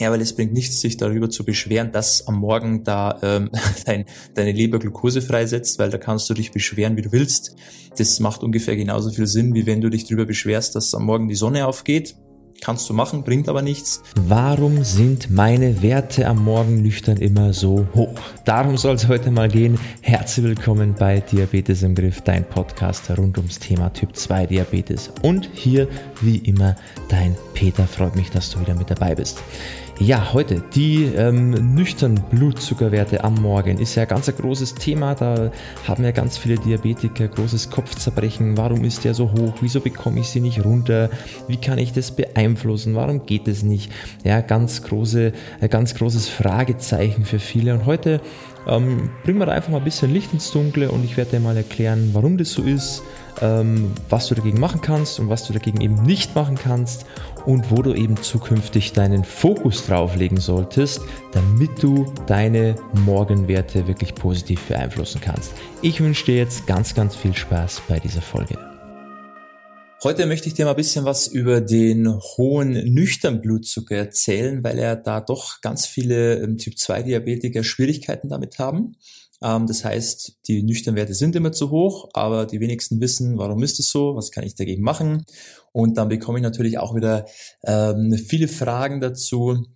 Ja, weil es bringt nichts, sich darüber zu beschweren, dass am Morgen da ähm, dein, deine Leber Glucose freisetzt, weil da kannst du dich beschweren, wie du willst. Das macht ungefähr genauso viel Sinn, wie wenn du dich darüber beschwerst, dass am Morgen die Sonne aufgeht. Kannst du machen, bringt aber nichts. Warum sind meine Werte am Morgen nüchtern immer so hoch? Darum soll es heute mal gehen. Herzlich willkommen bei Diabetes im Griff, dein Podcast rund ums Thema Typ 2 Diabetes. Und hier wie immer dein Peter. Freut mich, dass du wieder mit dabei bist. Ja, heute die ähm, nüchternen Blutzuckerwerte am Morgen ist ja ganz ein großes Thema. Da haben ja ganz viele Diabetiker großes Kopfzerbrechen. Warum ist der so hoch? Wieso bekomme ich sie nicht runter? Wie kann ich das beeinflussen? Warum geht es nicht? Ja, ganz große, äh, ganz großes Fragezeichen für viele. Und heute ähm, bringen wir da einfach mal ein bisschen Licht ins Dunkle und ich werde dir mal erklären, warum das so ist, ähm, was du dagegen machen kannst und was du dagegen eben nicht machen kannst und wo du eben zukünftig deinen Fokus drauf legen solltest, damit du deine Morgenwerte wirklich positiv beeinflussen kannst. Ich wünsche dir jetzt ganz, ganz viel Spaß bei dieser Folge. Heute möchte ich dir mal ein bisschen was über den hohen nüchtern Blutzucker erzählen, weil er da doch ganz viele ähm, Typ 2 Diabetiker Schwierigkeiten damit haben. Ähm, das heißt, die nüchternen Werte sind immer zu hoch, aber die wenigsten wissen, warum ist es so, was kann ich dagegen machen. Und dann bekomme ich natürlich auch wieder ähm, viele Fragen dazu.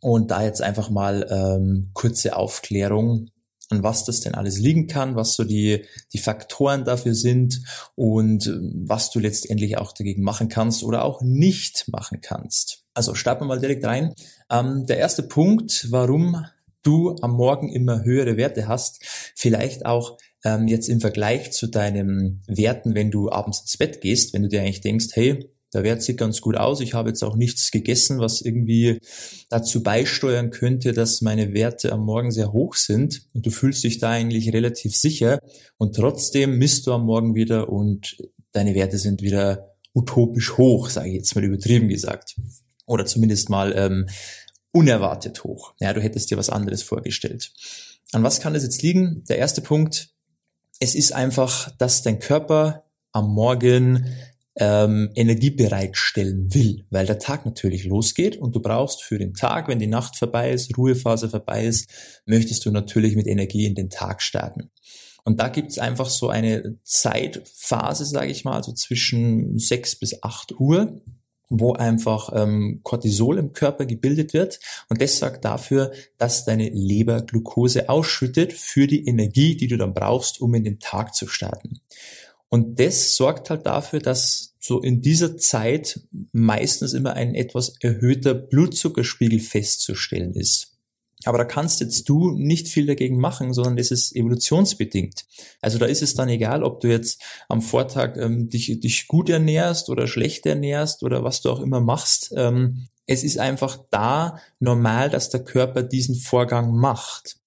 Und da jetzt einfach mal kurze Aufklärung an was das denn alles liegen kann, was so die, die Faktoren dafür sind und äh, was du letztendlich auch dagegen machen kannst oder auch nicht machen kannst. Also starten wir mal direkt rein. Ähm, der erste Punkt, warum du am Morgen immer höhere Werte hast, vielleicht auch ähm, jetzt im Vergleich zu deinen Werten, wenn du abends ins Bett gehst, wenn du dir eigentlich denkst, hey, der Wert sieht ganz gut aus. Ich habe jetzt auch nichts gegessen, was irgendwie dazu beisteuern könnte, dass meine Werte am Morgen sehr hoch sind. Und du fühlst dich da eigentlich relativ sicher. Und trotzdem misst du am Morgen wieder und deine Werte sind wieder utopisch hoch, sage ich jetzt mal übertrieben gesagt. Oder zumindest mal ähm, unerwartet hoch. Ja, du hättest dir was anderes vorgestellt. An was kann das jetzt liegen? Der erste Punkt, es ist einfach, dass dein Körper am Morgen ähm, Energie bereitstellen will, weil der Tag natürlich losgeht und du brauchst für den Tag, wenn die Nacht vorbei ist, Ruhephase vorbei ist, möchtest du natürlich mit Energie in den Tag starten. Und da gibt's einfach so eine Zeitphase, sage ich mal, so zwischen sechs bis acht Uhr, wo einfach ähm, Cortisol im Körper gebildet wird. Und das sorgt dafür, dass deine Leber Glucose ausschüttet für die Energie, die du dann brauchst, um in den Tag zu starten. Und das sorgt halt dafür, dass so in dieser Zeit meistens immer ein etwas erhöhter Blutzuckerspiegel festzustellen ist. Aber da kannst jetzt du nicht viel dagegen machen, sondern das ist evolutionsbedingt. Also da ist es dann egal, ob du jetzt am Vortag ähm, dich, dich gut ernährst oder schlecht ernährst oder was du auch immer machst. Ähm, es ist einfach da normal, dass der Körper diesen Vorgang macht.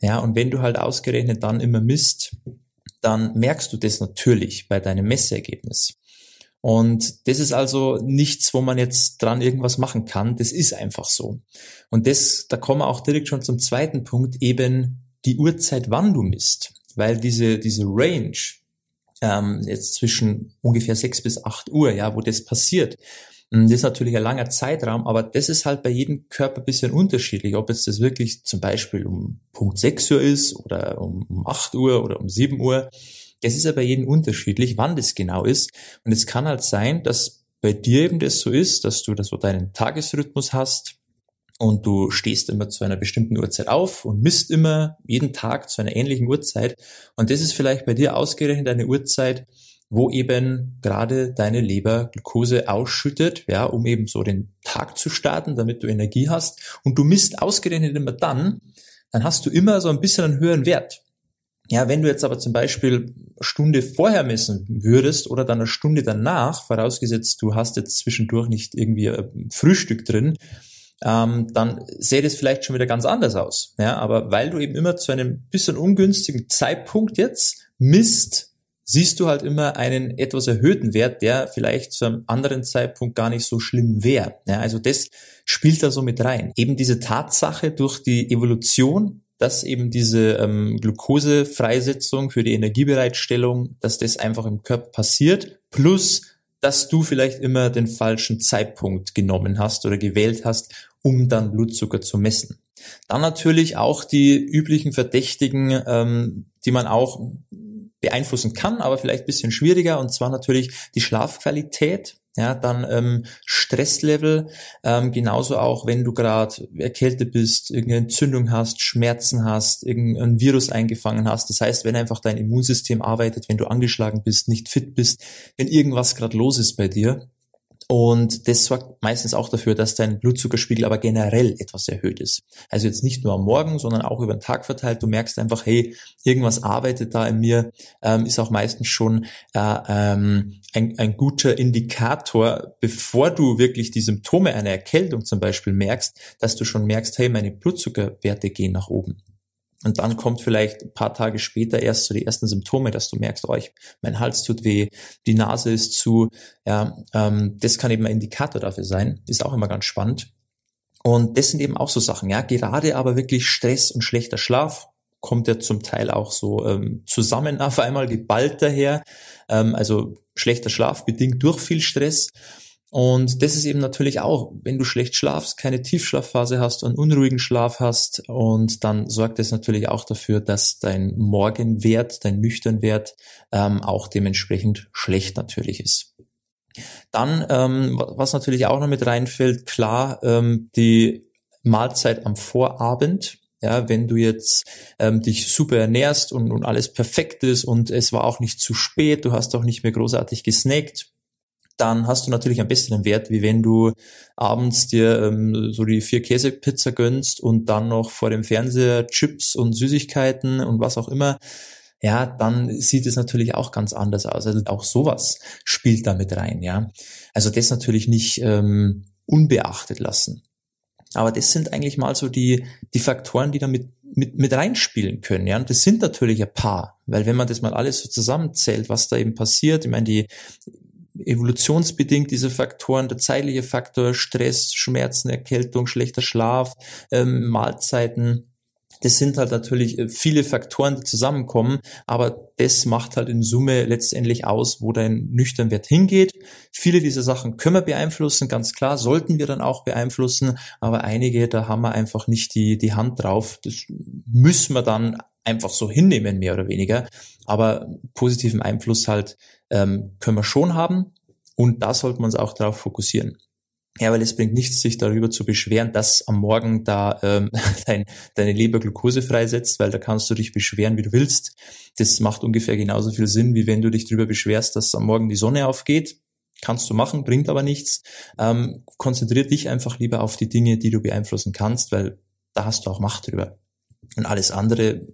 Ja, und wenn du halt ausgerechnet dann immer misst, dann merkst du das natürlich bei deinem Messergebnis. Und das ist also nichts, wo man jetzt dran irgendwas machen kann. Das ist einfach so. Und das, da kommen wir auch direkt schon zum zweiten Punkt, eben die Uhrzeit, wann du misst. Weil diese, diese Range, ähm, jetzt zwischen ungefähr sechs bis acht Uhr, ja, wo das passiert, das ist natürlich ein langer Zeitraum, aber das ist halt bei jedem Körper ein bisschen unterschiedlich, ob jetzt das wirklich zum Beispiel um Punkt 6 Uhr ist oder um, um 8 Uhr oder um 7 Uhr. Das ist ja bei jedem unterschiedlich, wann das genau ist. Und es kann halt sein, dass bei dir eben das so ist, dass du das so deinen Tagesrhythmus hast und du stehst immer zu einer bestimmten Uhrzeit auf und misst immer jeden Tag zu einer ähnlichen Uhrzeit. Und das ist vielleicht bei dir ausgerechnet eine Uhrzeit, wo eben gerade deine Leber Glucose ausschüttet, ja, um eben so den Tag zu starten, damit du Energie hast. Und du misst ausgerechnet immer dann, dann hast du immer so ein bisschen einen höheren Wert. Ja, wenn du jetzt aber zum Beispiel eine Stunde vorher messen würdest oder dann eine Stunde danach, vorausgesetzt du hast jetzt zwischendurch nicht irgendwie ein Frühstück drin, ähm, dann sähe das vielleicht schon wieder ganz anders aus. Ja, aber weil du eben immer zu einem bisschen ungünstigen Zeitpunkt jetzt misst, siehst du halt immer einen etwas erhöhten Wert, der vielleicht zu einem anderen Zeitpunkt gar nicht so schlimm wäre. Ja, also das spielt da so mit rein. Eben diese Tatsache durch die Evolution, dass eben diese ähm, Glukosefreisetzung für die Energiebereitstellung, dass das einfach im Körper passiert, plus dass du vielleicht immer den falschen Zeitpunkt genommen hast oder gewählt hast, um dann Blutzucker zu messen. Dann natürlich auch die üblichen Verdächtigen, ähm, die man auch beeinflussen kann, aber vielleicht bisschen schwieriger, und zwar natürlich die Schlafqualität. Ja, dann ähm, Stresslevel, ähm, genauso auch, wenn du gerade erkältet bist, irgendeine Entzündung hast, Schmerzen hast, irgendein Virus eingefangen hast. Das heißt, wenn einfach dein Immunsystem arbeitet, wenn du angeschlagen bist, nicht fit bist, wenn irgendwas gerade los ist bei dir, und das sorgt meistens auch dafür, dass dein Blutzuckerspiegel aber generell etwas erhöht ist. Also jetzt nicht nur am Morgen, sondern auch über den Tag verteilt. Du merkst einfach, hey, irgendwas arbeitet da in mir, ähm, ist auch meistens schon äh, ähm, ein, ein guter Indikator, bevor du wirklich die Symptome einer Erkältung zum Beispiel merkst, dass du schon merkst, hey, meine Blutzuckerwerte gehen nach oben. Und dann kommt vielleicht ein paar Tage später erst so die ersten Symptome, dass du merkst, oh, ich, mein Hals tut weh, die Nase ist zu. Ja, ähm, das kann eben ein Indikator dafür sein. Ist auch immer ganz spannend. Und das sind eben auch so Sachen, ja. Gerade aber wirklich Stress und schlechter Schlaf kommt ja zum Teil auch so ähm, zusammen auf einmal geballt daher. Ähm, also schlechter Schlaf bedingt durch viel Stress. Und das ist eben natürlich auch, wenn du schlecht schlafst, keine Tiefschlafphase hast, einen unruhigen Schlaf hast und dann sorgt es natürlich auch dafür, dass dein Morgenwert, dein Nüchternwert ähm, auch dementsprechend schlecht natürlich ist. Dann, ähm, was natürlich auch noch mit reinfällt, klar, ähm, die Mahlzeit am Vorabend. Ja, wenn du jetzt ähm, dich super ernährst und, und alles perfekt ist und es war auch nicht zu spät, du hast auch nicht mehr großartig gesnackt, dann hast du natürlich einen besseren Wert, wie wenn du abends dir ähm, so die vier Käsepizza gönnst und dann noch vor dem Fernseher Chips und Süßigkeiten und was auch immer. Ja, dann sieht es natürlich auch ganz anders aus. Also auch sowas spielt da mit rein, ja. Also das natürlich nicht ähm, unbeachtet lassen. Aber das sind eigentlich mal so die, die Faktoren, die da mit, mit, mit reinspielen können. Ja, und das sind natürlich ein paar, weil wenn man das mal alles so zusammenzählt, was da eben passiert, ich meine, die evolutionsbedingt diese Faktoren, der zeitliche Faktor, Stress, Schmerzen, Erkältung, schlechter Schlaf, ähm, Mahlzeiten, das sind halt natürlich äh, viele Faktoren, die zusammenkommen, aber das macht halt in Summe letztendlich aus, wo dein Nüchternwert hingeht. Viele dieser Sachen können wir beeinflussen, ganz klar, sollten wir dann auch beeinflussen, aber einige, da haben wir einfach nicht die, die Hand drauf. Das müssen wir dann einfach so hinnehmen, mehr oder weniger. Aber positiven Einfluss halt ähm, können wir schon haben und da sollten wir uns auch darauf fokussieren. Ja, weil es bringt nichts, sich darüber zu beschweren, dass am Morgen da ähm, dein, deine Leber Glucose freisetzt, weil da kannst du dich beschweren, wie du willst. Das macht ungefähr genauso viel Sinn, wie wenn du dich darüber beschwerst, dass am Morgen die Sonne aufgeht. Kannst du machen, bringt aber nichts. Ähm, konzentrier dich einfach lieber auf die Dinge, die du beeinflussen kannst, weil da hast du auch Macht drüber. Und alles andere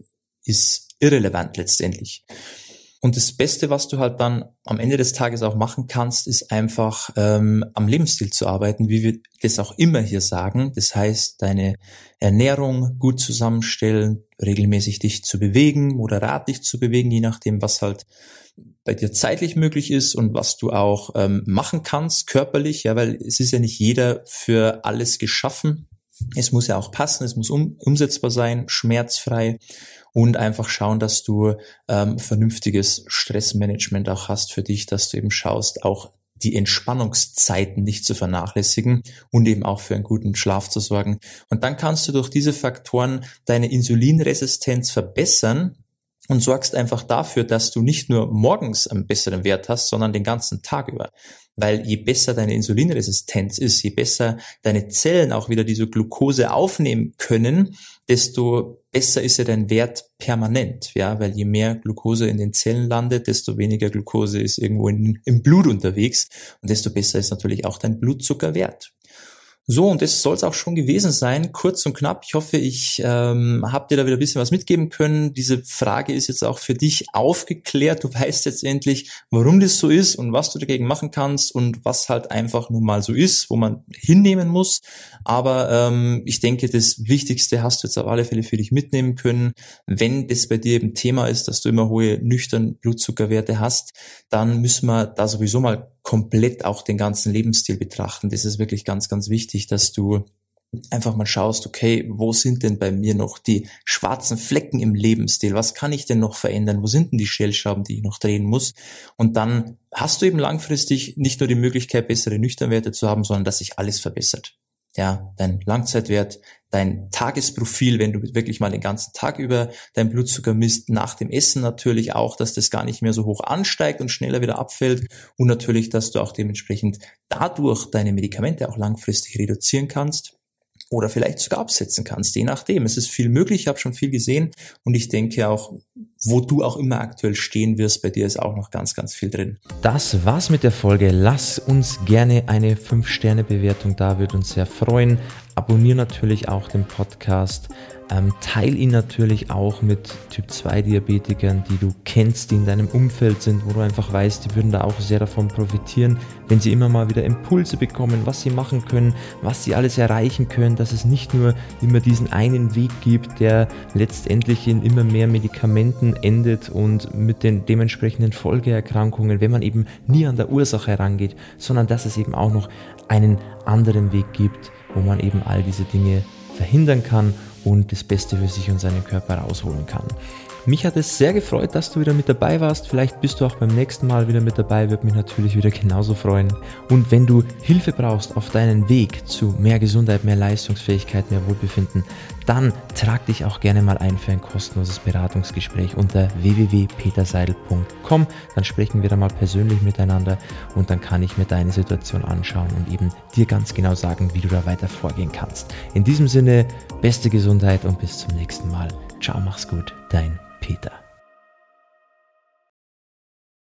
ist irrelevant letztendlich. Und das Beste, was du halt dann am Ende des Tages auch machen kannst, ist einfach ähm, am Lebensstil zu arbeiten, wie wir das auch immer hier sagen. Das heißt, deine Ernährung gut zusammenstellen, regelmäßig dich zu bewegen, moderat dich zu bewegen, je nachdem, was halt bei dir zeitlich möglich ist und was du auch ähm, machen kannst, körperlich, ja, weil es ist ja nicht jeder für alles geschaffen. Es muss ja auch passen, es muss um, umsetzbar sein, schmerzfrei und einfach schauen, dass du ähm, vernünftiges Stressmanagement auch hast für dich, dass du eben schaust, auch die Entspannungszeiten nicht zu vernachlässigen und eben auch für einen guten Schlaf zu sorgen. Und dann kannst du durch diese Faktoren deine Insulinresistenz verbessern und sorgst einfach dafür, dass du nicht nur morgens einen besseren Wert hast, sondern den ganzen Tag über. Weil je besser deine Insulinresistenz ist, je besser deine Zellen auch wieder diese Glucose aufnehmen können, desto besser ist ja dein Wert permanent, ja, weil je mehr Glucose in den Zellen landet, desto weniger Glucose ist irgendwo in, im Blut unterwegs und desto besser ist natürlich auch dein Blutzuckerwert. So, und das soll es auch schon gewesen sein, kurz und knapp. Ich hoffe, ich ähm, habe dir da wieder ein bisschen was mitgeben können. Diese Frage ist jetzt auch für dich aufgeklärt. Du weißt jetzt endlich, warum das so ist und was du dagegen machen kannst und was halt einfach nun mal so ist, wo man hinnehmen muss. Aber ähm, ich denke, das Wichtigste hast du jetzt auf alle Fälle für dich mitnehmen können. Wenn das bei dir eben Thema ist, dass du immer hohe nüchtern Blutzuckerwerte hast, dann müssen wir da sowieso mal komplett auch den ganzen Lebensstil betrachten. Das ist wirklich ganz, ganz wichtig, dass du einfach mal schaust, okay, wo sind denn bei mir noch die schwarzen Flecken im Lebensstil? Was kann ich denn noch verändern? Wo sind denn die Stellschrauben, die ich noch drehen muss? Und dann hast du eben langfristig nicht nur die Möglichkeit, bessere Nüchternwerte zu haben, sondern dass sich alles verbessert. Ja, dein Langzeitwert, dein Tagesprofil, wenn du wirklich mal den ganzen Tag über dein Blutzucker misst, nach dem Essen natürlich auch, dass das gar nicht mehr so hoch ansteigt und schneller wieder abfällt und natürlich, dass du auch dementsprechend dadurch deine Medikamente auch langfristig reduzieren kannst oder vielleicht sogar absetzen kannst, je nachdem. Es ist viel möglich, ich habe schon viel gesehen und ich denke auch, wo du auch immer aktuell stehen wirst, bei dir ist auch noch ganz, ganz viel drin. Das war's mit der Folge. Lass uns gerne eine 5-Sterne-Bewertung da, würde uns sehr freuen. Abonnier natürlich auch den Podcast. Ähm, teil ihn natürlich auch mit Typ 2 Diabetikern, die du kennst, die in deinem Umfeld sind, wo du einfach weißt, die würden da auch sehr davon profitieren, wenn sie immer mal wieder Impulse bekommen, was sie machen können, was sie alles erreichen können, dass es nicht nur immer diesen einen Weg gibt, der letztendlich in immer mehr Medikamenten endet und mit den dementsprechenden Folgeerkrankungen, wenn man eben nie an der Ursache herangeht, sondern dass es eben auch noch einen anderen Weg gibt, wo man eben all diese Dinge verhindern kann und das Beste für sich und seinen Körper rausholen kann. Mich hat es sehr gefreut, dass du wieder mit dabei warst. Vielleicht bist du auch beim nächsten Mal wieder mit dabei, würde mich natürlich wieder genauso freuen. Und wenn du Hilfe brauchst auf deinen Weg zu mehr Gesundheit, mehr Leistungsfähigkeit, mehr Wohlbefinden, dann trag dich auch gerne mal ein für ein kostenloses Beratungsgespräch unter www.peterseidel.com. Dann sprechen wir da mal persönlich miteinander und dann kann ich mir deine Situation anschauen und eben dir ganz genau sagen, wie du da weiter vorgehen kannst. In diesem Sinne, beste Gesundheit und bis zum nächsten Mal. Ciao, mach's gut, dein Peter.